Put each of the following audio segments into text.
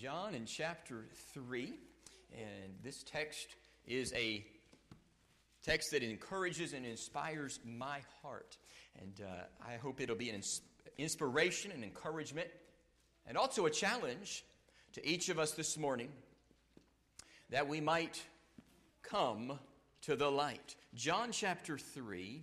John in chapter 3. And this text is a text that encourages and inspires my heart. And uh, I hope it'll be an ins- inspiration and encouragement, and also a challenge to each of us this morning that we might come to the light. John chapter 3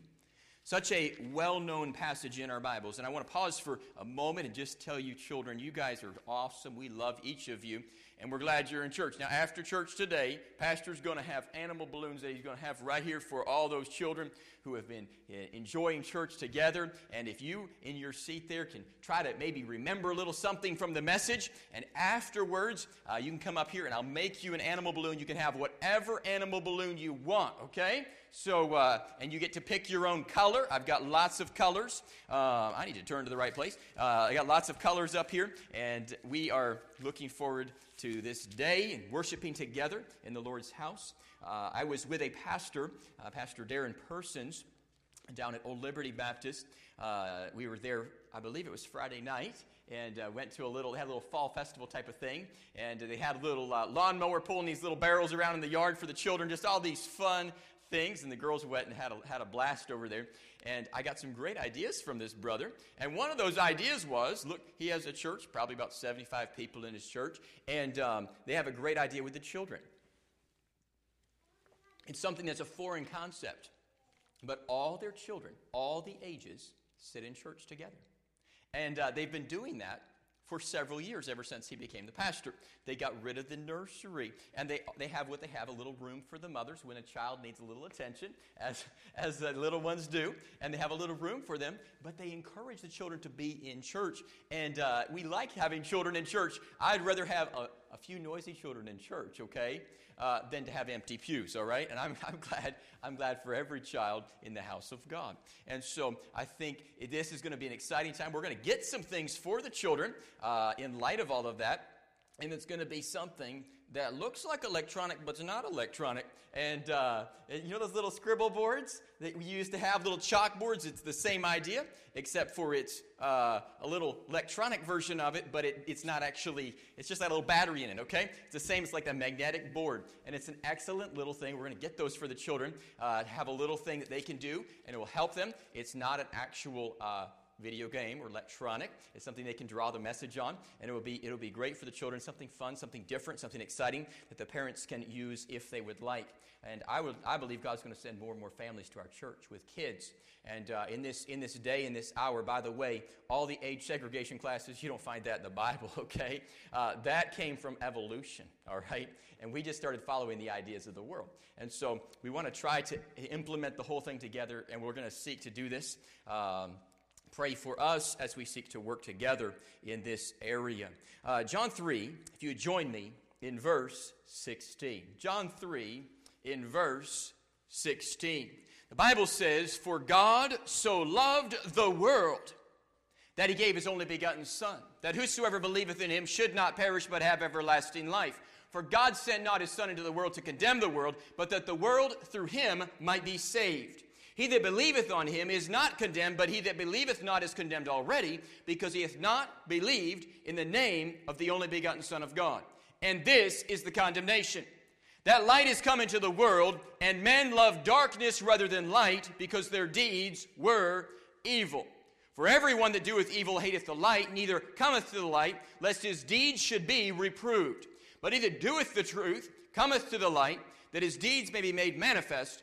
such a well known passage in our Bibles. And I want to pause for a moment and just tell you, children, you guys are awesome. We love each of you and we're glad you're in church. Now, after church today, Pastor's going to have animal balloons that he's going to have right here for all those children who have been eh, enjoying church together. And if you, in your seat there, can try to maybe remember a little something from the message, and afterwards, uh, you can come up here and I'll make you an animal balloon. You can have whatever animal balloon you want, okay? So, uh, and you get to pick your own color. I've got lots of colors. Uh, I need to turn to the right place. Uh, I got lots of colors up here, and we are looking forward to this day and worshiping together in the Lord's house. Uh, I was with a pastor, uh, Pastor Darren Persons, down at Old Liberty Baptist. Uh, we were there, I believe it was Friday night, and uh, went to a little, had a little fall festival type of thing, and they had a little uh, lawnmower pulling these little barrels around in the yard for the children, just all these fun things, and the girls went and had a, had a blast over there. And I got some great ideas from this brother. And one of those ideas was look, he has a church, probably about 75 people in his church, and um, they have a great idea with the children. It's something that's a foreign concept. But all their children, all the ages, sit in church together. And uh, they've been doing that for several years, ever since he became the pastor. They got rid of the nursery, and they, they have what they have a little room for the mothers when a child needs a little attention, as, as the little ones do, and they have a little room for them, but they encourage the children to be in church. And uh, we like having children in church. I'd rather have a, a few noisy children in church, okay? uh, than to have empty pews, all right? And I'm, I'm, glad, I'm glad for every child in the house of God. And so I think this is going to be an exciting time. We're going to get some things for the children uh, in light of all of that. And it's going to be something that looks like electronic, but it's not electronic. And, uh, you know those little scribble boards that we used to have, little chalkboards? It's the same idea, except for it's uh, a little electronic version of it, but it, it's not actually, it's just that little battery in it, okay? It's the same, it's like a magnetic board. And it's an excellent little thing. We're going to get those for the children, uh, have a little thing that they can do, and it will help them. It's not an actual uh, video game or electronic. It's something they can draw the message on, and it will be it'll be great for the children. Something fun, something different, something exciting that the parents can use if they would like. And I would I believe God's going to send more and more families to our church with kids. And uh, in this in this day in this hour, by the way, all the age segregation classes you don't find that in the Bible. Okay, uh, that came from evolution. All right, and we just started following the ideas of the world. And so we want to try to implement the whole thing together, and we're going to seek to do this. Um, pray for us as we seek to work together in this area. Uh, John 3, if you would join me in verse 16. John 3, in verse 16. The Bible says, For God so loved the world that he gave his only begotten Son, that whosoever believeth in him should not perish but have everlasting life. For God sent not his Son into the world to condemn the world, but that the world through him might be saved. He that believeth on him is not condemned, but he that believeth not is condemned already, because he hath not believed in the name of the only begotten Son of God. And this is the condemnation. That light is come into the world, and men love darkness rather than light, because their deeds were evil. For everyone that doeth evil hateth the light, neither cometh to the light, lest his deeds should be reproved. But he that doeth the truth cometh to the light, that his deeds may be made manifest,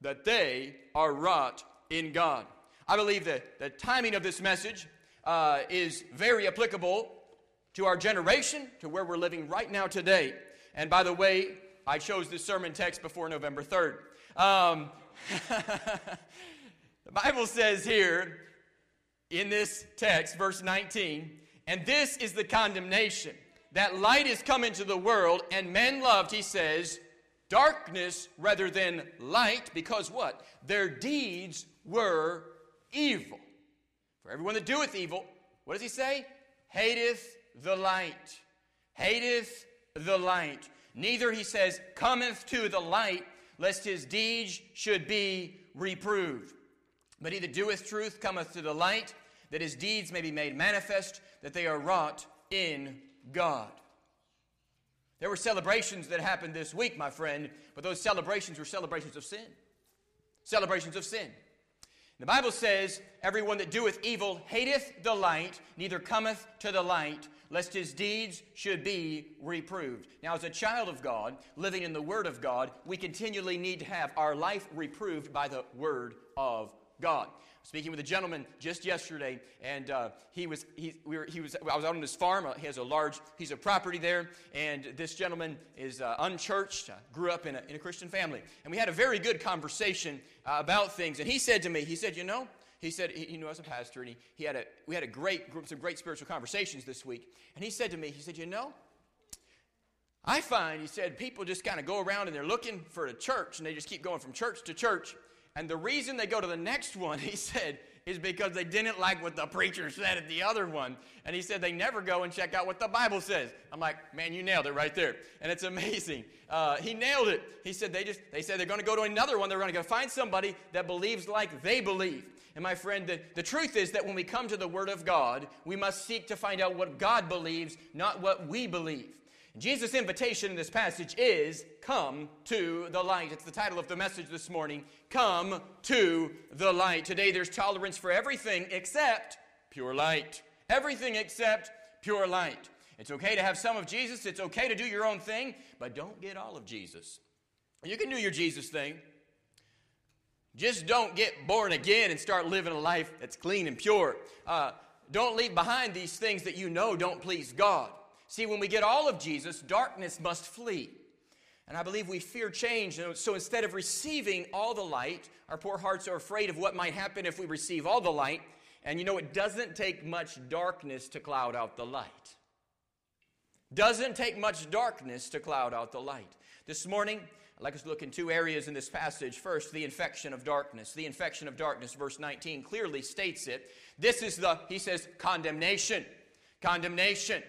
that they are wrought in God. I believe that the timing of this message uh, is very applicable to our generation, to where we're living right now today. And by the way, I chose this sermon text before November 3rd. Um, the Bible says here in this text, verse 19, and this is the condemnation that light is come into the world, and men loved, he says, darkness rather than light because what? Their deeds were evil. For everyone that doeth evil, what does he say? Hateth the light. Hateth the light. Neither, he says, cometh to the light, lest his deeds should be reproved. But he that doeth truth cometh to the light, that his deeds may be made manifest, that they are wrought in God. There were celebrations that happened this week, my friend, but those celebrations were celebrations of sin. Celebrations of sin. The Bible says, Everyone that doeth evil hateth the light, neither cometh to the light, lest his deeds should be reproved. Now, as a child of God, living in the Word of God, we continually need to have our life reproved by the Word of God. Speaking with a gentleman just yesterday, and uh, he was he, we were, he was I was out on his farm. Uh, he has a large piece of property there, and this gentleman is uh, unchurched, uh, grew up in a, in a Christian family, and we had a very good conversation uh, about things. And he said to me, he said, you know, he said he, he knew I was a pastor, and he, he had a we had a great group some great spiritual conversations this week. And he said to me, he said, you know, I find, he said, people just kind of go around and they're looking for a church and they just keep going from church to church. And the reason they go to the next one, he said, is because they didn't like what the preacher said at the other one. And he said they never go and check out what the Bible says. I'm like, man, you nailed it right there. And it's amazing. Uh, he nailed it. He said they just they said they're going to go to another one. They're going to go find somebody that believes like they believe. And my friend, the, the truth is that when we come to the Word of God, we must seek to find out what God believes, not what we believe. Jesus' invitation in this passage is Come to the light. It's the title of the message this morning. Come to the light. Today there's tolerance for everything except pure light. Everything except pure light. It's okay to have some of Jesus, it's okay to do your own thing, but don't get all of Jesus. You can do your Jesus thing. Just don't get born again and start living a life that's clean and pure. Uh, don't leave behind these things that you know don't please God. See, when we get all of Jesus, darkness must flee. And I believe we fear change. So instead of receiving all the light, our poor hearts are afraid of what might happen if we receive all the light. And you know, it doesn't take much darkness to cloud out the light. Doesn't take much darkness to cloud out the light. This morning, I'd like us to look in two areas in this passage. First, the infection of darkness. The infection of darkness, verse 19, clearly states it. This is the, he says, condemnation. Condemnation.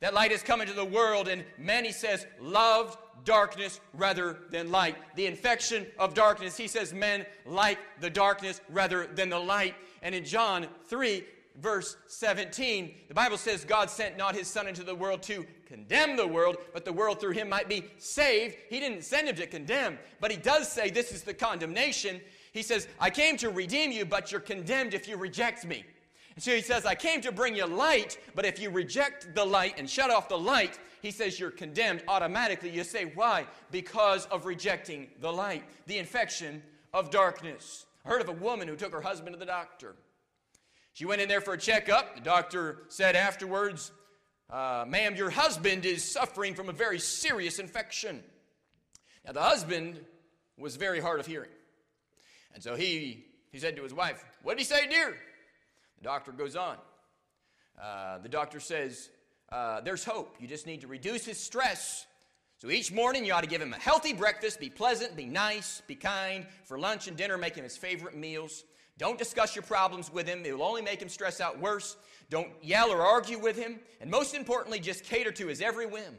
That light has come into the world, and men, he says, loved darkness rather than light. The infection of darkness, he says, men like the darkness rather than the light. And in John 3, verse 17, the Bible says, God sent not his Son into the world to condemn the world, but the world through him might be saved. He didn't send him to condemn, but he does say this is the condemnation. He says, I came to redeem you, but you're condemned if you reject me. So he says, I came to bring you light, but if you reject the light and shut off the light, he says you're condemned automatically. You say, why? Because of rejecting the light, the infection of darkness. I heard of a woman who took her husband to the doctor. She went in there for a checkup. The doctor said afterwards, uh, Ma'am, your husband is suffering from a very serious infection. Now, the husband was very hard of hearing. And so he, he said to his wife, What did he say, dear? The doctor goes on. Uh, the doctor says, uh, There's hope. You just need to reduce his stress. So each morning, you ought to give him a healthy breakfast, be pleasant, be nice, be kind. For lunch and dinner, make him his favorite meals. Don't discuss your problems with him, it will only make him stress out worse. Don't yell or argue with him. And most importantly, just cater to his every whim.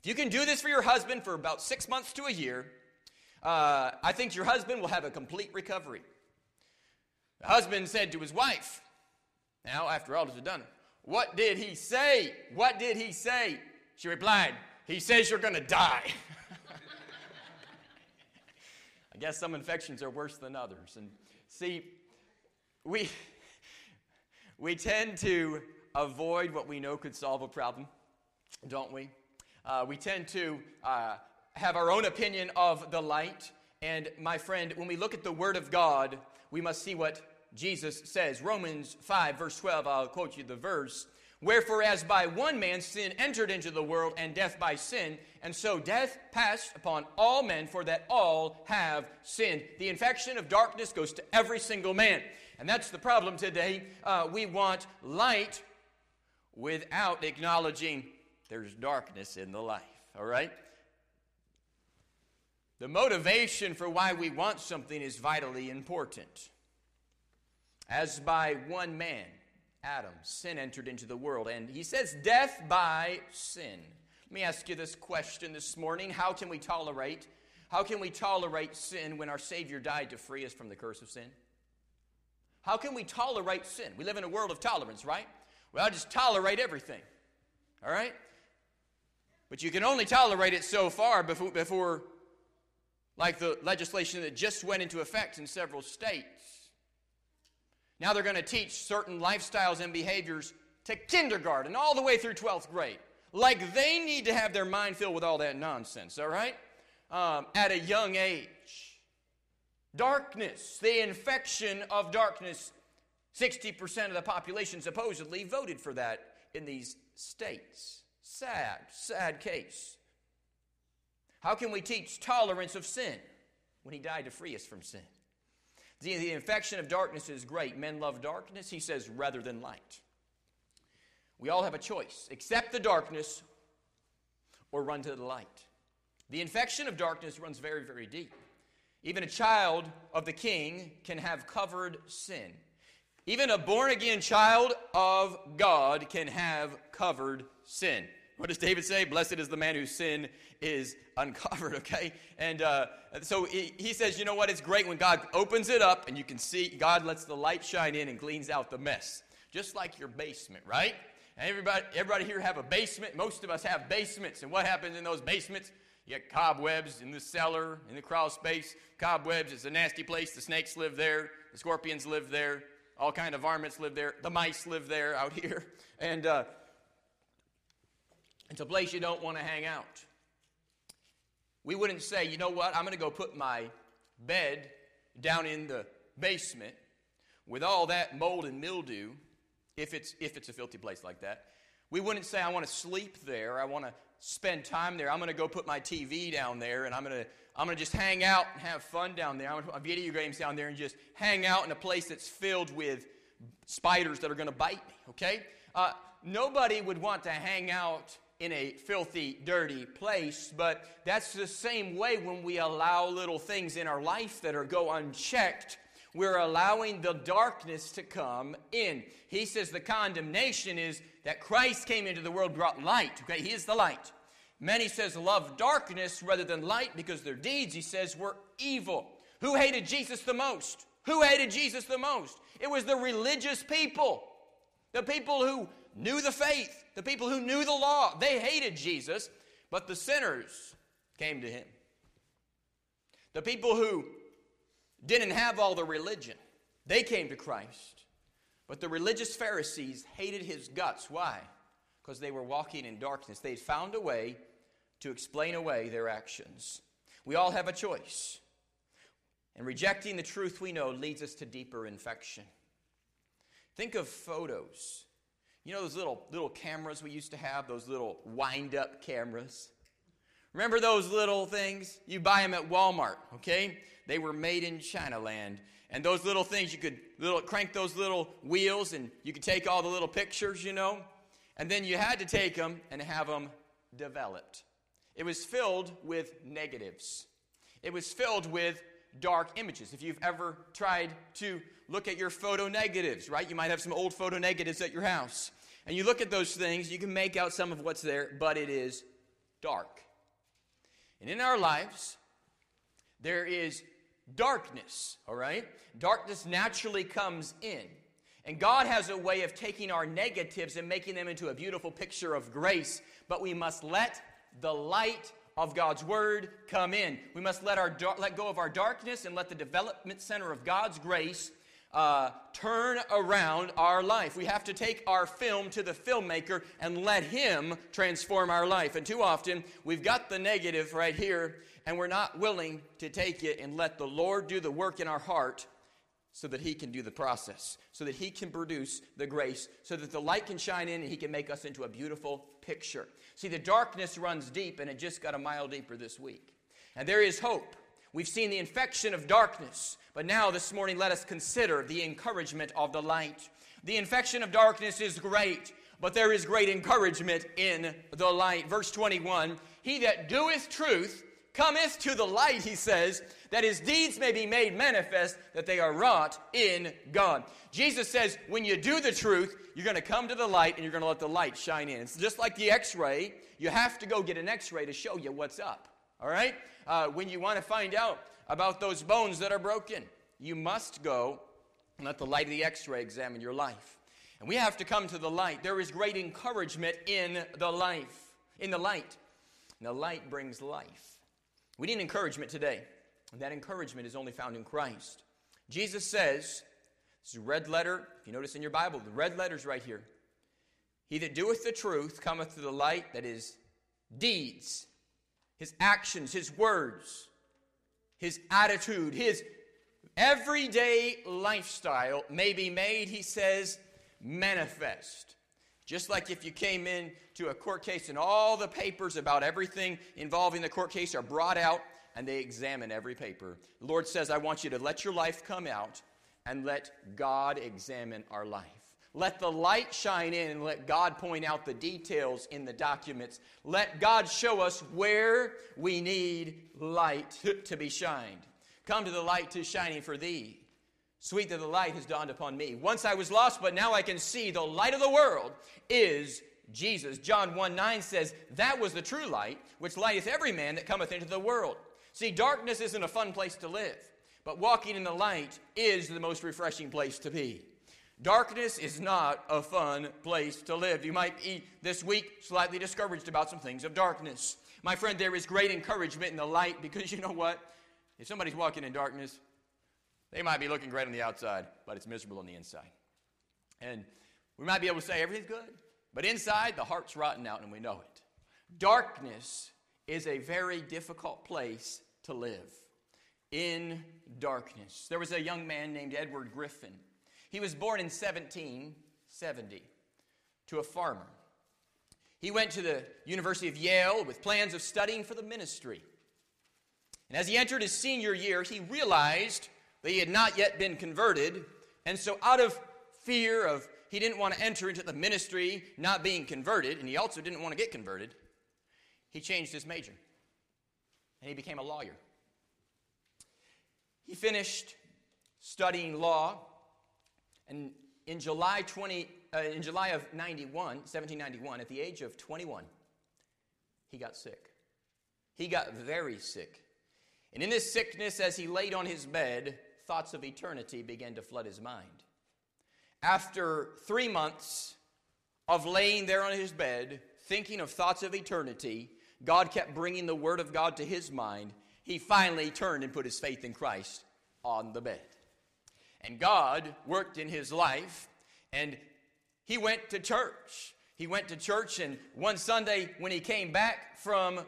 If you can do this for your husband for about six months to a year, uh, I think your husband will have a complete recovery. The husband said to his wife, Now, after all is done, what did he say? What did he say? She replied, He says you're going to die. I guess some infections are worse than others. And see, we, we tend to avoid what we know could solve a problem, don't we? Uh, we tend to uh, have our own opinion of the light. And my friend, when we look at the Word of God, we must see what Jesus says. Romans 5, verse 12, I'll quote you the verse. Wherefore, as by one man sin entered into the world, and death by sin, and so death passed upon all men, for that all have sinned. The infection of darkness goes to every single man. And that's the problem today. Uh, we want light without acknowledging there's darkness in the life, all right? The motivation for why we want something is vitally important. As by one man, Adam, sin entered into the world. And he says, death by sin. Let me ask you this question this morning How can we tolerate? How can we tolerate sin when our Savior died to free us from the curse of sin? How can we tolerate sin? We live in a world of tolerance, right? Well, I just tolerate everything. All right? But you can only tolerate it so far before, before like the legislation that just went into effect in several states. Now they're going to teach certain lifestyles and behaviors to kindergarten all the way through 12th grade. Like they need to have their mind filled with all that nonsense, all right? Um, at a young age. Darkness, the infection of darkness. 60% of the population supposedly voted for that in these states. Sad, sad case. How can we teach tolerance of sin when he died to free us from sin? The, the infection of darkness is great. Men love darkness, he says, rather than light. We all have a choice accept the darkness or run to the light. The infection of darkness runs very, very deep. Even a child of the king can have covered sin. Even a born again child of God can have covered sin. What does David say? Blessed is the man whose sin is uncovered, okay? And uh, so he, he says, you know what? It's great when God opens it up and you can see, God lets the light shine in and gleans out the mess. Just like your basement, right? everybody, everybody here have a basement. Most of us have basements. And what happens in those basements? You got cobwebs in the cellar, in the crawl space. Cobwebs is a nasty place. The snakes live there. The scorpions live there. All kind of varmints live there. The mice live there out here. And uh, it's a place you don't want to hang out. We wouldn't say, you know what, I'm going to go put my bed down in the basement with all that mold and mildew if it's, if it's a filthy place like that. We wouldn't say, I want to sleep there. I want to spend time there. I'm going to go put my TV down there and I'm going to, I'm going to just hang out and have fun down there. I'm going to put my video games down there and just hang out in a place that's filled with spiders that are going to bite me, okay? Uh, nobody would want to hang out in a filthy, dirty place, but that's the same way when we allow little things in our life that are go unchecked. We're allowing the darkness to come in. He says the condemnation is that Christ came into the world, brought light. Okay, He is the light. Many says love darkness rather than light because their deeds, he says, were evil. Who hated Jesus the most? Who hated Jesus the most? It was the religious people, the people who knew the faith, the people who knew the law. They hated Jesus, but the sinners came to him. The people who didn't have all the religion, they came to Christ. But the religious Pharisees hated his guts. Why? Because they were walking in darkness. They had found a way to explain away their actions. We all have a choice. And rejecting the truth we know leads us to deeper infection. Think of photos. You know those little little cameras we used to have, those little wind up cameras? Remember those little things? You buy them at Walmart, okay? They were made in China land. And those little things you could little crank those little wheels and you could take all the little pictures, you know? And then you had to take them and have them developed. It was filled with negatives. It was filled with dark images. If you've ever tried to look at your photo negatives, right? You might have some old photo negatives at your house. And you look at those things, you can make out some of what's there, but it is dark. And in our lives, there is darkness, all right? Darkness naturally comes in. And God has a way of taking our negatives and making them into a beautiful picture of grace, but we must let the light of God's word come in. We must let, our, let go of our darkness and let the development center of God's grace uh, turn around our life. We have to take our film to the filmmaker and let him transform our life. And too often, we've got the negative right here, and we're not willing to take it and let the Lord do the work in our heart so that he can do the process, so that he can produce the grace, so that the light can shine in and he can make us into a beautiful picture. See, the darkness runs deep, and it just got a mile deeper this week. And there is hope. We've seen the infection of darkness, but now this morning let us consider the encouragement of the light. The infection of darkness is great, but there is great encouragement in the light. Verse 21 He that doeth truth cometh to the light, he says, that his deeds may be made manifest, that they are wrought in God. Jesus says, when you do the truth, you're going to come to the light and you're going to let the light shine in. It's just like the x ray. You have to go get an x ray to show you what's up. All right? Uh, when you want to find out about those bones that are broken, you must go and let the light of the x ray examine your life. And we have to come to the light. There is great encouragement in the life, in the light. And the light brings life. We need encouragement today. And that encouragement is only found in Christ. Jesus says, this is red letter. If you notice in your Bible, the red letter's right here. He that doeth the truth cometh to the light that is deeds, his actions, his words, his attitude, his everyday lifestyle may be made, he says, manifest. Just like if you came in to a court case and all the papers about everything involving the court case are brought out and they examine every paper. The Lord says, I want you to let your life come out and let God examine our life. Let the light shine in and let God point out the details in the documents. Let God show us where we need light to be shined. Come to the light to shining for thee. Sweet that the light has dawned upon me. Once I was lost, but now I can see the light of the world is Jesus. John 1 9 says, That was the true light, which lighteth every man that cometh into the world. See, darkness isn't a fun place to live, but walking in the light is the most refreshing place to be. Darkness is not a fun place to live. You might be this week slightly discouraged about some things of darkness. My friend, there is great encouragement in the light because you know what? If somebody's walking in darkness, they might be looking great on the outside, but it's miserable on the inside. And we might be able to say everything's good, but inside the heart's rotten out and we know it. Darkness is a very difficult place to live. In darkness. There was a young man named Edward Griffin. He was born in 1770 to a farmer. He went to the University of Yale with plans of studying for the ministry. And as he entered his senior year, he realized that he had not yet been converted. And so, out of fear of he didn't want to enter into the ministry not being converted, and he also didn't want to get converted, he changed his major and he became a lawyer. He finished studying law, and in July 20, uh, in July of 91, 1791, at the age of 21, he got sick. He got very sick. And in this sickness, as he laid on his bed, thoughts of eternity began to flood his mind. After three months of laying there on his bed, thinking of thoughts of eternity, God kept bringing the Word of God to his mind. He finally turned and put his faith in Christ on the bed. And God worked in his life, and he went to church. He went to church, and one Sunday when he came back from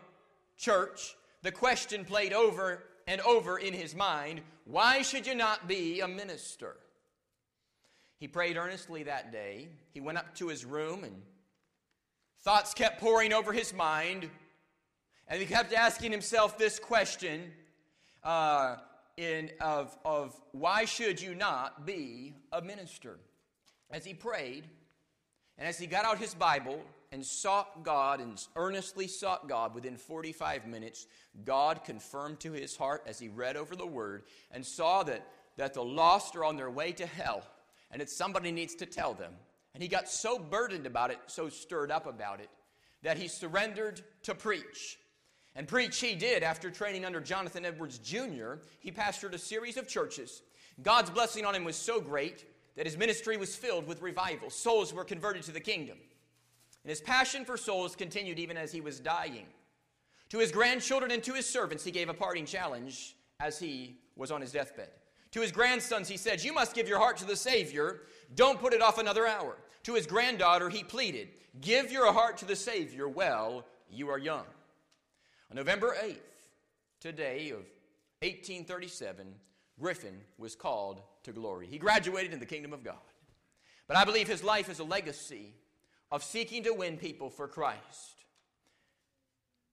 church, the question played over and over in his mind why should you not be a minister? He prayed earnestly that day. He went up to his room and thoughts kept pouring over his mind. And he kept asking himself this question uh, in, of, of why should you not be a minister? As he prayed, and as he got out his Bible and sought God and earnestly sought God within 45 minutes, God confirmed to his heart as he read over the word and saw that, that the lost are on their way to hell and that somebody needs to tell them. And he got so burdened about it, so stirred up about it, that he surrendered to preach. And preach he did after training under Jonathan Edwards Jr. He pastored a series of churches. God's blessing on him was so great that his ministry was filled with revival. Souls were converted to the kingdom. And his passion for souls continued even as he was dying. To his grandchildren and to his servants, he gave a parting challenge as he was on his deathbed. To his grandsons, he said, You must give your heart to the Savior. Don't put it off another hour. To his granddaughter, he pleaded, Give your heart to the Savior while you are young. November 8th, today of 1837, Griffin was called to glory. He graduated in the kingdom of God. But I believe his life is a legacy of seeking to win people for Christ.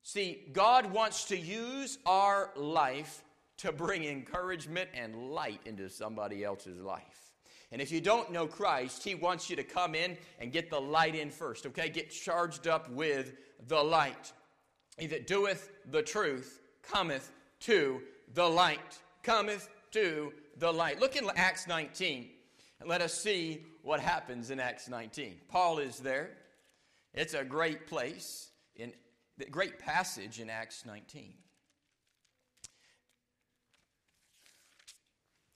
See, God wants to use our life to bring encouragement and light into somebody else's life. And if you don't know Christ, He wants you to come in and get the light in first, okay? Get charged up with the light. He that doeth the truth cometh to the light. Cometh to the light. Look in Acts 19 and let us see what happens in Acts 19. Paul is there. It's a great place, in great passage in Acts 19.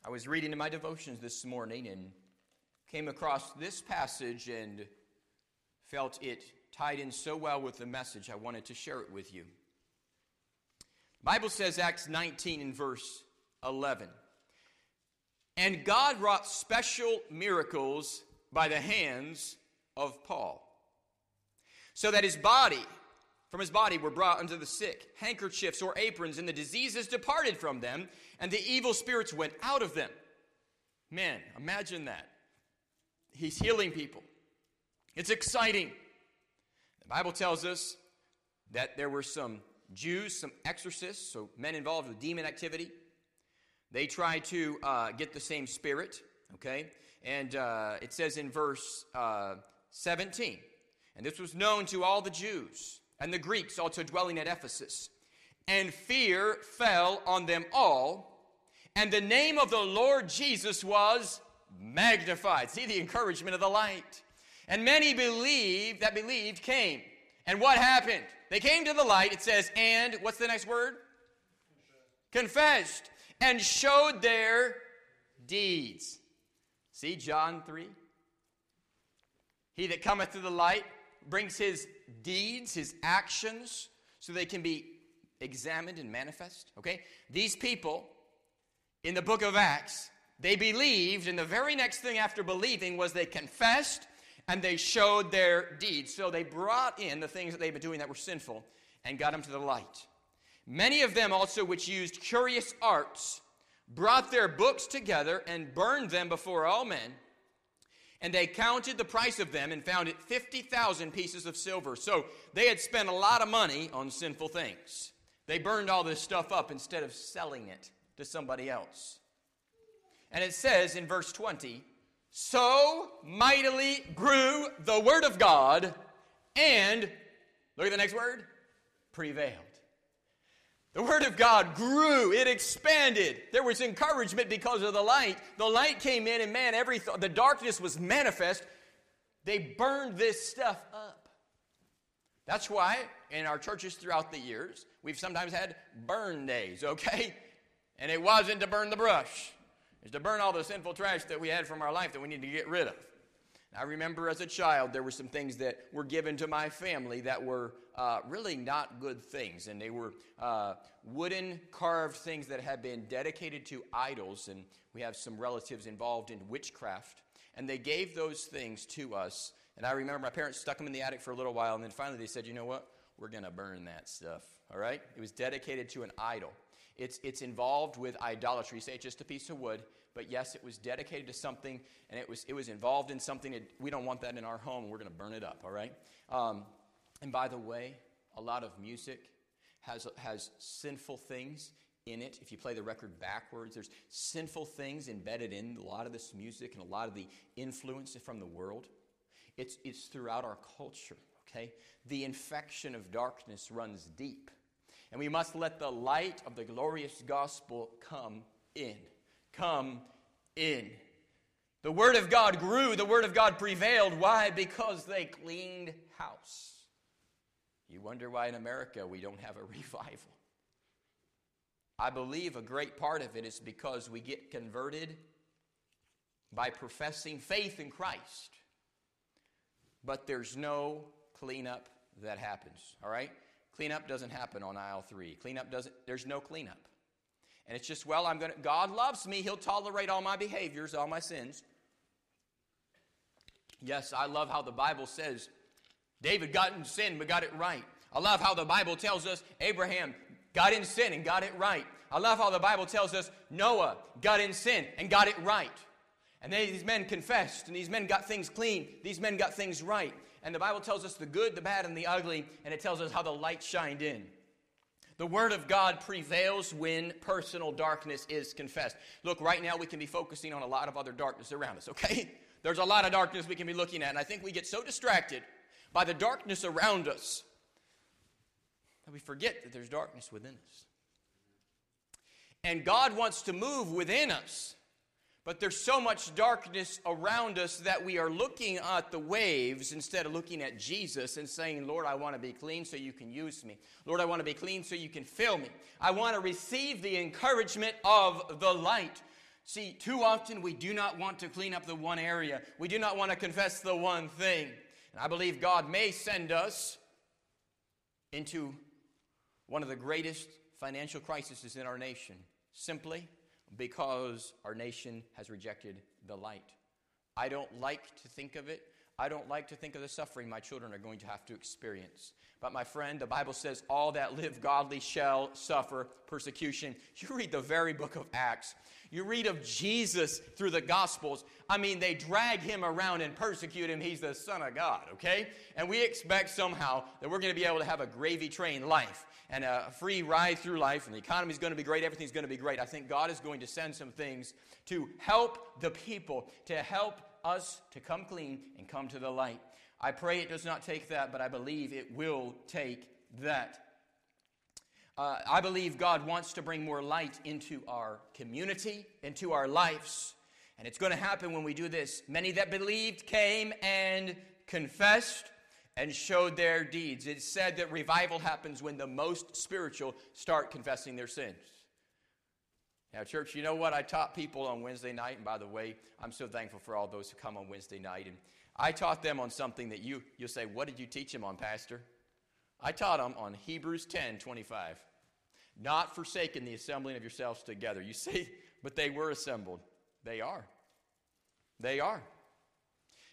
I was reading in my devotions this morning and came across this passage and felt it tied in so well with the message I wanted to share it with you. Bible says Acts 19 and verse 11. And God wrought special miracles by the hands of Paul, so that his body, from his body were brought unto the sick handkerchiefs or aprons, and the diseases departed from them, and the evil spirits went out of them. Man, imagine that. He's healing people. It's exciting. The Bible tells us that there were some Jews, some exorcists, so men involved with demon activity. They tried to uh, get the same spirit, okay? And uh, it says in verse uh, 17, and this was known to all the Jews and the Greeks also dwelling at Ephesus. And fear fell on them all, and the name of the Lord Jesus was magnified. See the encouragement of the light. And many believed that believed came. And what happened? They came to the light, it says, and what's the next word? Confessed. Confessed and showed their deeds. See John 3? He that cometh to the light brings his deeds, his actions, so they can be examined and manifest. Okay? These people in the book of Acts, they believed, and the very next thing after believing was they confessed and they showed their deeds. So they brought in the things that they've been doing that were sinful and got them to the light. Many of them also, which used curious arts, brought their books together and burned them before all men. And they counted the price of them and found it 50,000 pieces of silver. So they had spent a lot of money on sinful things. They burned all this stuff up instead of selling it to somebody else. And it says in verse 20, so mightily grew the word of God and, look at the next word, prevailed. The word of God grew, it expanded. There was encouragement because of the light. The light came in, and man, every th- the darkness was manifest. They burned this stuff up. That's why in our churches throughout the years, we've sometimes had burn days, okay? And it wasn't to burn the brush is to burn all the sinful trash that we had from our life that we need to get rid of. I remember as a child, there were some things that were given to my family that were uh, really not good things. And they were uh, wooden carved things that had been dedicated to idols. And we have some relatives involved in witchcraft. And they gave those things to us. And I remember my parents stuck them in the attic for a little while. And then finally they said, you know what? We're going to burn that stuff. All right? It was dedicated to an idol. It's, it's involved with idolatry. Say it's just a piece of wood, but yes, it was dedicated to something, and it was, it was involved in something. That, we don't want that in our home. We're going to burn it up, all right? Um, and by the way, a lot of music has, has sinful things in it. If you play the record backwards, there's sinful things embedded in a lot of this music and a lot of the influence from the world. It's, it's throughout our culture, okay? The infection of darkness runs deep and we must let the light of the glorious gospel come in. Come in. The Word of God grew, the Word of God prevailed. Why? Because they cleaned house. You wonder why in America we don't have a revival. I believe a great part of it is because we get converted by professing faith in Christ. But there's no cleanup that happens, all right? Cleanup doesn't happen on aisle three. Cleanup doesn't, there's no cleanup. And it's just, well, I'm going to, God loves me. He'll tolerate all my behaviors, all my sins. Yes, I love how the Bible says David got in sin but got it right. I love how the Bible tells us Abraham got in sin and got it right. I love how the Bible tells us Noah got in sin and got it right. And they, these men confessed and these men got things clean. These men got things right. And the Bible tells us the good, the bad, and the ugly, and it tells us how the light shined in. The Word of God prevails when personal darkness is confessed. Look, right now we can be focusing on a lot of other darkness around us, okay? There's a lot of darkness we can be looking at, and I think we get so distracted by the darkness around us that we forget that there's darkness within us. And God wants to move within us but there's so much darkness around us that we are looking at the waves instead of looking at Jesus and saying, Lord, I want to be clean so you can use me. Lord, I want to be clean so you can fill me. I want to receive the encouragement of the light. See, too often we do not want to clean up the one area, we do not want to confess the one thing. And I believe God may send us into one of the greatest financial crises in our nation? Simply because our nation has rejected the light. I don't like to think of it. I don't like to think of the suffering my children are going to have to experience. But my friend, the Bible says, all that live godly shall suffer persecution. You read the very book of Acts. You read of Jesus through the Gospels. I mean, they drag him around and persecute him. He's the Son of God, okay? And we expect somehow that we're going to be able to have a gravy train life and a free ride through life, and the economy is going to be great, everything's going to be great. I think God is going to send some things to help the people, to help us to come clean and come to the light. I pray it does not take that, but I believe it will take that. Uh, I believe God wants to bring more light into our community, into our lives. And it's going to happen when we do this. Many that believed came and confessed and showed their deeds. It's said that revival happens when the most spiritual start confessing their sins. Now, church, you know what? I taught people on Wednesday night, and by the way, I'm so thankful for all those who come on Wednesday night. And I taught them on something that you, you'll say, What did you teach them on, Pastor? I taught them on Hebrews 10 25. Not forsaking the assembling of yourselves together. You see, but they were assembled. They are. They are.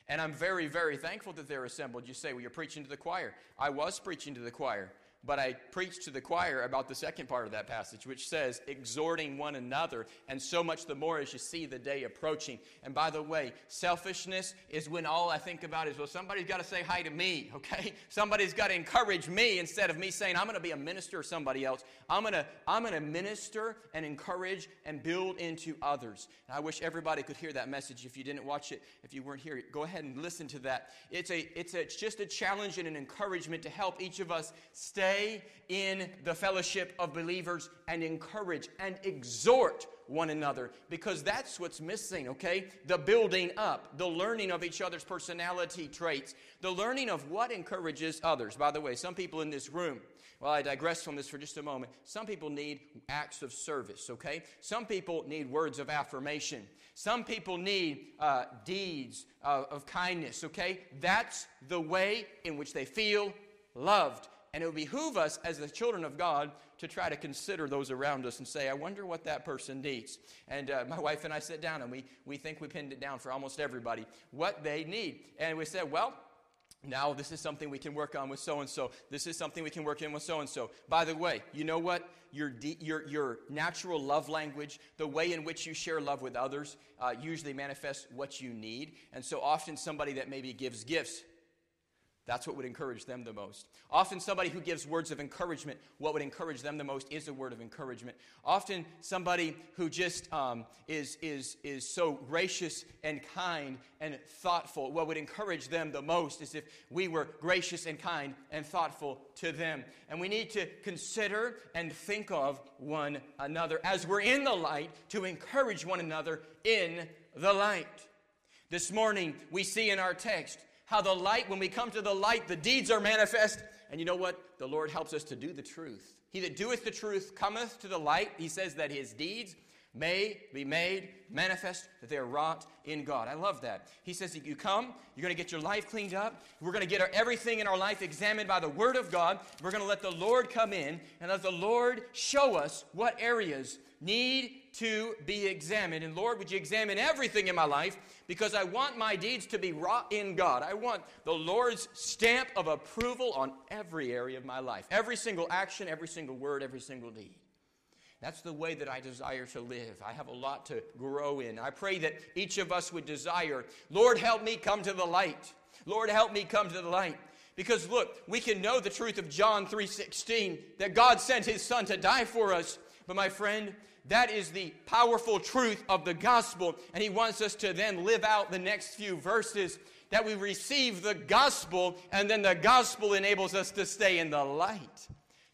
And I'm very, very thankful that they're assembled. You say, well, you're preaching to the choir. I was preaching to the choir but I preached to the choir about the second part of that passage, which says, exhorting one another, and so much the more as you see the day approaching. And by the way, selfishness is when all I think about is, well, somebody's got to say hi to me, okay? Somebody's got to encourage me instead of me saying, I'm going to be a minister of somebody else. I'm going to, I'm going to minister and encourage and build into others. And I wish everybody could hear that message. If you didn't watch it, if you weren't here, go ahead and listen to that. It's, a, it's, a, it's just a challenge and an encouragement to help each of us stay stay in the fellowship of believers and encourage and exhort one another because that's what's missing, okay? The building up, the learning of each other's personality traits, the learning of what encourages others. By the way, some people in this room, well, I digress from this for just a moment. Some people need acts of service, okay? Some people need words of affirmation. Some people need uh, deeds uh, of kindness, okay? That's the way in which they feel loved. And it would behoove us as the children of God to try to consider those around us and say, I wonder what that person needs. And uh, my wife and I sit down and we, we think we pinned it down for almost everybody, what they need. And we said, well, now this is something we can work on with so and so. This is something we can work in with so and so. By the way, you know what? Your, de- your, your natural love language, the way in which you share love with others, uh, usually manifests what you need. And so often somebody that maybe gives gifts that's what would encourage them the most. Often, somebody who gives words of encouragement, what would encourage them the most is a word of encouragement. Often, somebody who just um, is, is, is so gracious and kind and thoughtful, what would encourage them the most is if we were gracious and kind and thoughtful to them. And we need to consider and think of one another as we're in the light to encourage one another in the light. This morning, we see in our text how the light, when we come to the light, the deeds are manifest. And you know what? The Lord helps us to do the truth. He that doeth the truth cometh to the light. He says that his deeds may be made manifest, that they are wrought in God. I love that. He says that you come, you're going to get your life cleaned up. We're going to get our, everything in our life examined by the Word of God. We're going to let the Lord come in and let the Lord show us what areas need to be examined. And Lord, would you examine everything in my life because I want my deeds to be wrought in God. I want the Lord's stamp of approval on every area of my life, every single action, every single word, every single deed. That's the way that I desire to live. I have a lot to grow in. I pray that each of us would desire, Lord, help me come to the light. Lord, help me come to the light. Because look, we can know the truth of John 3:16 that God sent his son to die for us. But my friend, that is the powerful truth of the gospel. And he wants us to then live out the next few verses that we receive the gospel, and then the gospel enables us to stay in the light,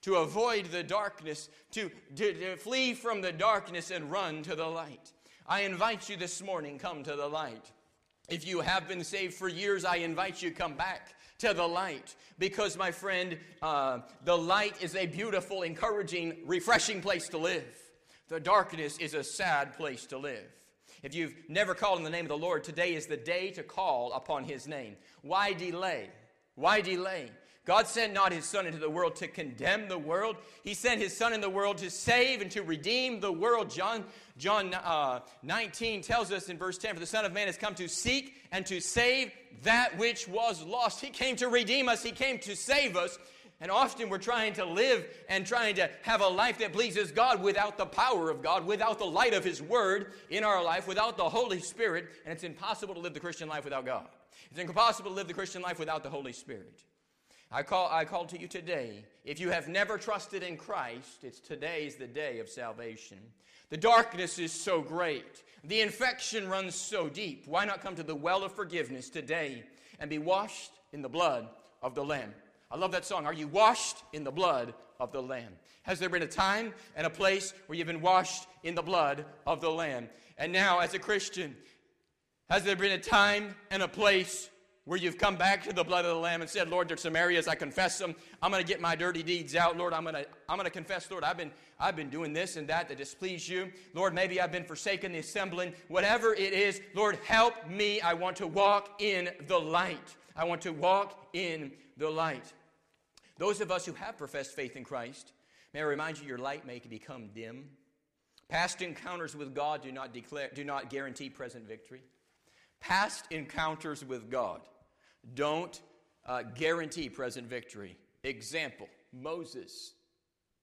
to avoid the darkness, to, to, to flee from the darkness and run to the light. I invite you this morning, come to the light. If you have been saved for years, I invite you come back to the light because, my friend, uh, the light is a beautiful, encouraging, refreshing place to live. The darkness is a sad place to live. If you've never called on the name of the Lord, today is the day to call upon his name. Why delay? Why delay? God sent not his Son into the world to condemn the world. He sent his Son in the world to save and to redeem the world. John, John uh, 19 tells us in verse 10 For the Son of Man has come to seek and to save that which was lost. He came to redeem us, He came to save us. And often we're trying to live and trying to have a life that pleases God without the power of God, without the light of His Word in our life, without the Holy Spirit. And it's impossible to live the Christian life without God. It's impossible to live the Christian life without the Holy Spirit. I call, I call to you today. If you have never trusted in Christ, it's today's the day of salvation. The darkness is so great. The infection runs so deep. Why not come to the well of forgiveness today and be washed in the blood of the Lamb? I love that song. Are you washed in the blood of the Lamb? Has there been a time and a place where you've been washed in the blood of the Lamb? And now, as a Christian, has there been a time and a place where you've come back to the blood of the Lamb and said, Lord, there's some areas I confess them. I'm going to get my dirty deeds out. Lord, I'm going to, I'm going to confess, Lord, I've been, I've been doing this and that that displease you. Lord, maybe I've been forsaking the assembling. Whatever it is, Lord, help me. I want to walk in the light. I want to walk in the light. Those of us who have professed faith in Christ, may I remind you, your light may become dim. Past encounters with God do not, declare, do not guarantee present victory. Past encounters with God don't uh, guarantee present victory. Example Moses.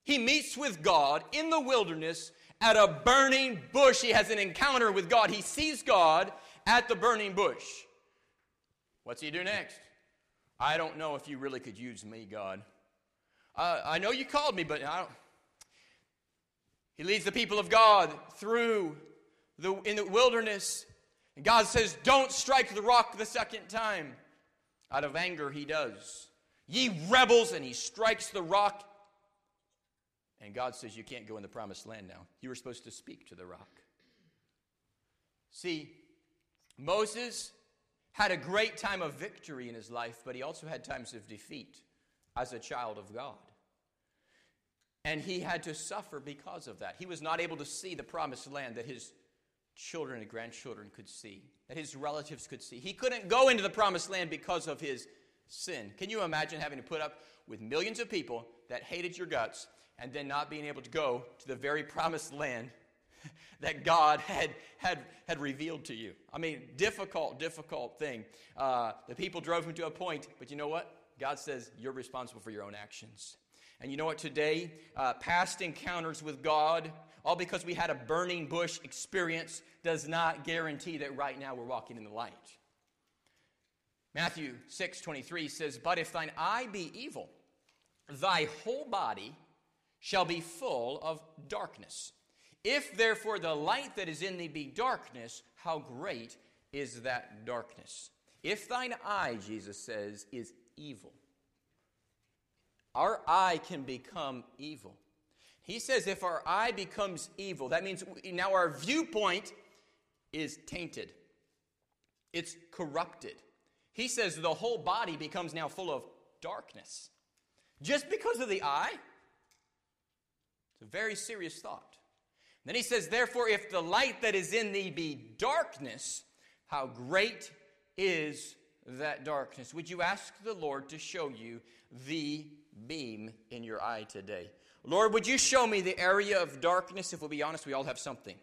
He meets with God in the wilderness at a burning bush. He has an encounter with God. He sees God at the burning bush. What's he do next? I don't know if you really could use me, God. Uh, I know you called me, but I don't. He leads the people of God through the, in the wilderness. And God says, Don't strike the rock the second time. Out of anger, he does. Ye rebels, and he strikes the rock. And God says, You can't go in the promised land now. You were supposed to speak to the rock. See, Moses had a great time of victory in his life, but he also had times of defeat as a child of God. And he had to suffer because of that. He was not able to see the promised land that his children and grandchildren could see, that his relatives could see. He couldn't go into the promised land because of his sin. Can you imagine having to put up with millions of people that hated your guts and then not being able to go to the very promised land that God had, had, had revealed to you? I mean, difficult, difficult thing. Uh, the people drove him to a point, but you know what? God says you're responsible for your own actions. And you know what? Today, uh, past encounters with God all because we had a burning bush experience does not guarantee that right now we're walking in the light. Matthew 6 23 says, But if thine eye be evil, thy whole body shall be full of darkness. If therefore the light that is in thee be darkness, how great is that darkness? If thine eye, Jesus says, is evil, our eye can become evil. He says if our eye becomes evil, that means now our viewpoint is tainted, it's corrupted. He says the whole body becomes now full of darkness. Just because of the eye? It's a very serious thought. Then he says, Therefore, if the light that is in thee be darkness, how great is that darkness? Would you ask the Lord to show you the beam in your eye today? Lord, would you show me the area of darkness? If we'll be honest, we all have something.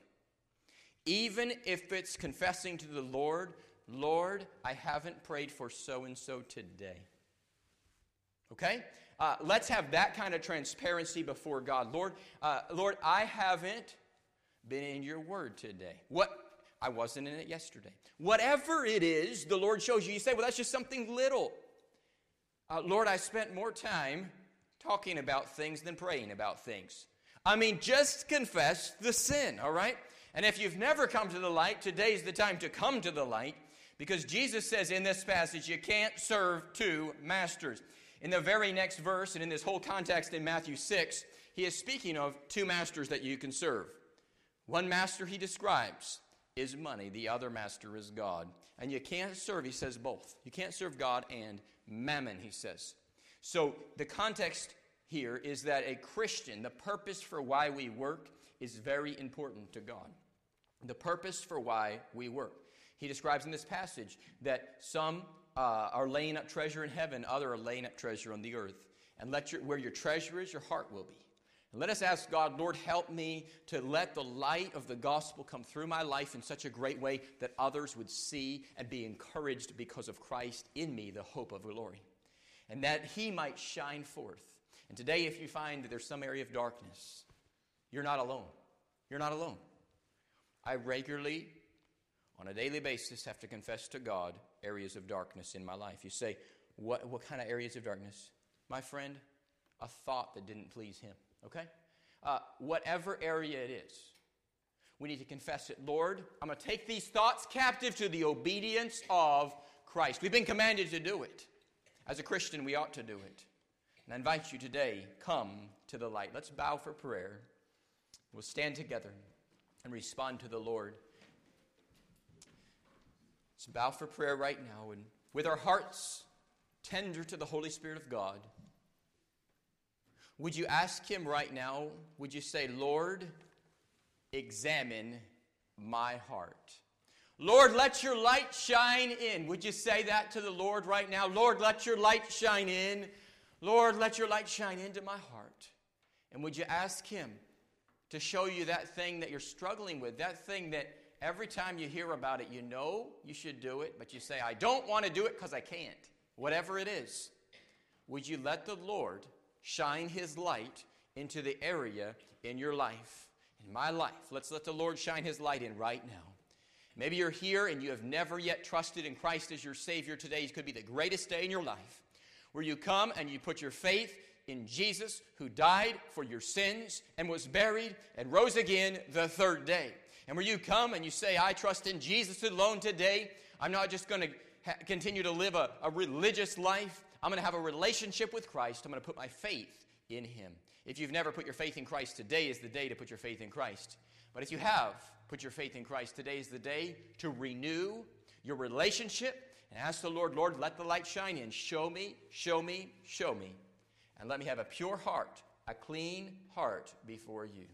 Even if it's confessing to the Lord, Lord, I haven't prayed for so and so today. Okay? Uh, let's have that kind of transparency before God. Lord, uh, Lord, I haven't been in your word today. What? I wasn't in it yesterday. Whatever it is, the Lord shows you. You say, well, that's just something little. Uh, Lord, I spent more time talking about things than praying about things. I mean, just confess the sin, all right? And if you've never come to the light, today's the time to come to the light because Jesus says in this passage, you can't serve two masters. In the very next verse, and in this whole context in Matthew 6, he is speaking of two masters that you can serve. One master he describes is money, the other master is God. And you can't serve, he says, both. You can't serve God and mammon, he says. So the context here is that a Christian, the purpose for why we work is very important to God. The purpose for why we work. He describes in this passage that some uh, are laying up treasure in heaven, other are laying up treasure on the earth. And let your, where your treasure is, your heart will be. And let us ask God, Lord, help me to let the light of the gospel come through my life in such a great way that others would see and be encouraged because of Christ in me, the hope of glory. And that he might shine forth. And today, if you find that there's some area of darkness, you're not alone. You're not alone. I regularly, on a daily basis, have to confess to God areas of darkness in my life. You say, what, what kind of areas of darkness? My friend, a thought that didn't please Him, okay? Uh, whatever area it is, we need to confess it. Lord, I'm going to take these thoughts captive to the obedience of Christ. We've been commanded to do it. As a Christian, we ought to do it. And I invite you today, come to the light. Let's bow for prayer. We'll stand together and respond to the Lord. Let's bow for prayer right now and with our hearts tender to the Holy Spirit of God. Would you ask Him right now? Would you say, Lord, examine my heart? Lord, let your light shine in. Would you say that to the Lord right now? Lord, let your light shine in. Lord, let your light shine into my heart. And would you ask Him to show you that thing that you're struggling with, that thing that every time you hear about it, you know you should do it, but you say, I don't want to do it because I can't. Whatever it is, would you let the Lord shine His light into the area in your life, in my life? Let's let the Lord shine His light in right now. Maybe you're here and you have never yet trusted in Christ as your Savior today. Could be the greatest day in your life where you come and you put your faith in Jesus who died for your sins and was buried and rose again the third day. And where you come and you say, I trust in Jesus alone today, I'm not just going to ha- continue to live a, a religious life. I'm going to have a relationship with Christ. I'm going to put my faith in Him. If you've never put your faith in Christ, today is the day to put your faith in Christ. But if you have put your faith in Christ, today is the day to renew your relationship and ask the Lord, Lord, let the light shine in. Show me, show me, show me and let me have a pure heart, a clean heart before you.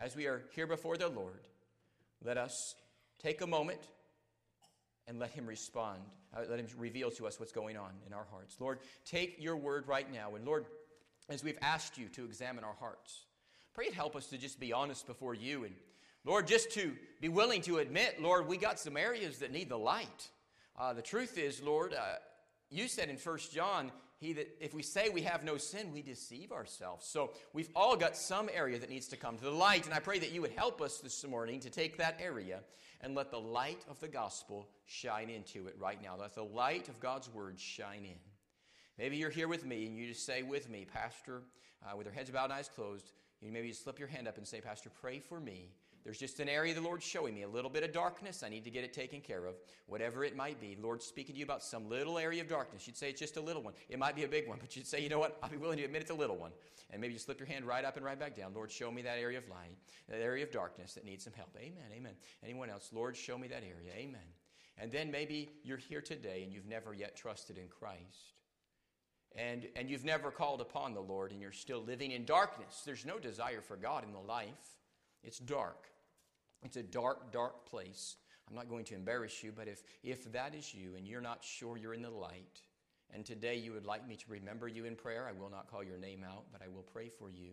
As we are here before the Lord, let us take a moment and let Him respond. Uh, let Him reveal to us what's going on in our hearts. Lord, take your word right now. And Lord, as we've asked you to examine our hearts, pray it help us to just be honest before you. And Lord, just to be willing to admit, Lord, we got some areas that need the light. Uh, the truth is, Lord, uh, you said in First John, he that if we say we have no sin, we deceive ourselves. So we've all got some area that needs to come to the light. And I pray that you would help us this morning to take that area and let the light of the gospel shine into it right now. Let the light of God's word shine in. Maybe you're here with me and you just say with me, Pastor, uh, with your heads bowed and eyes closed, you maybe you slip your hand up and say, Pastor, pray for me there's just an area the Lord's showing me, a little bit of darkness. I need to get it taken care of, whatever it might be. Lord's speaking to you about some little area of darkness. You'd say it's just a little one. It might be a big one, but you'd say, you know what? I'll be willing to admit it's a little one. And maybe you slip your hand right up and right back down. Lord, show me that area of light, that area of darkness that needs some help. Amen, amen. Anyone else? Lord, show me that area. Amen. And then maybe you're here today and you've never yet trusted in Christ. And, and you've never called upon the Lord and you're still living in darkness. There's no desire for God in the life. It's dark. It's a dark, dark place. I'm not going to embarrass you, but if, if that is you and you're not sure you're in the light, and today you would like me to remember you in prayer, I will not call your name out, but I will pray for you.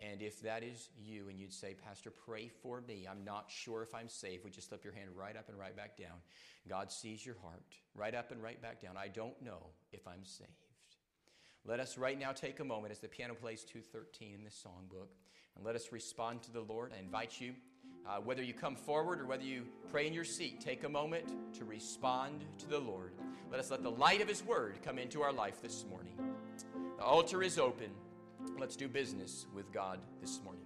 And if that is you and you'd say, Pastor, pray for me, I'm not sure if I'm saved, would you slip your hand right up and right back down? God sees your heart, right up and right back down. I don't know if I'm saved. Let us right now take a moment as the piano plays 213 in the songbook, and let us respond to the Lord. I invite you uh, whether you come forward or whether you pray in your seat, take a moment to respond to the Lord. Let us let the light of His Word come into our life this morning. The altar is open. Let's do business with God this morning.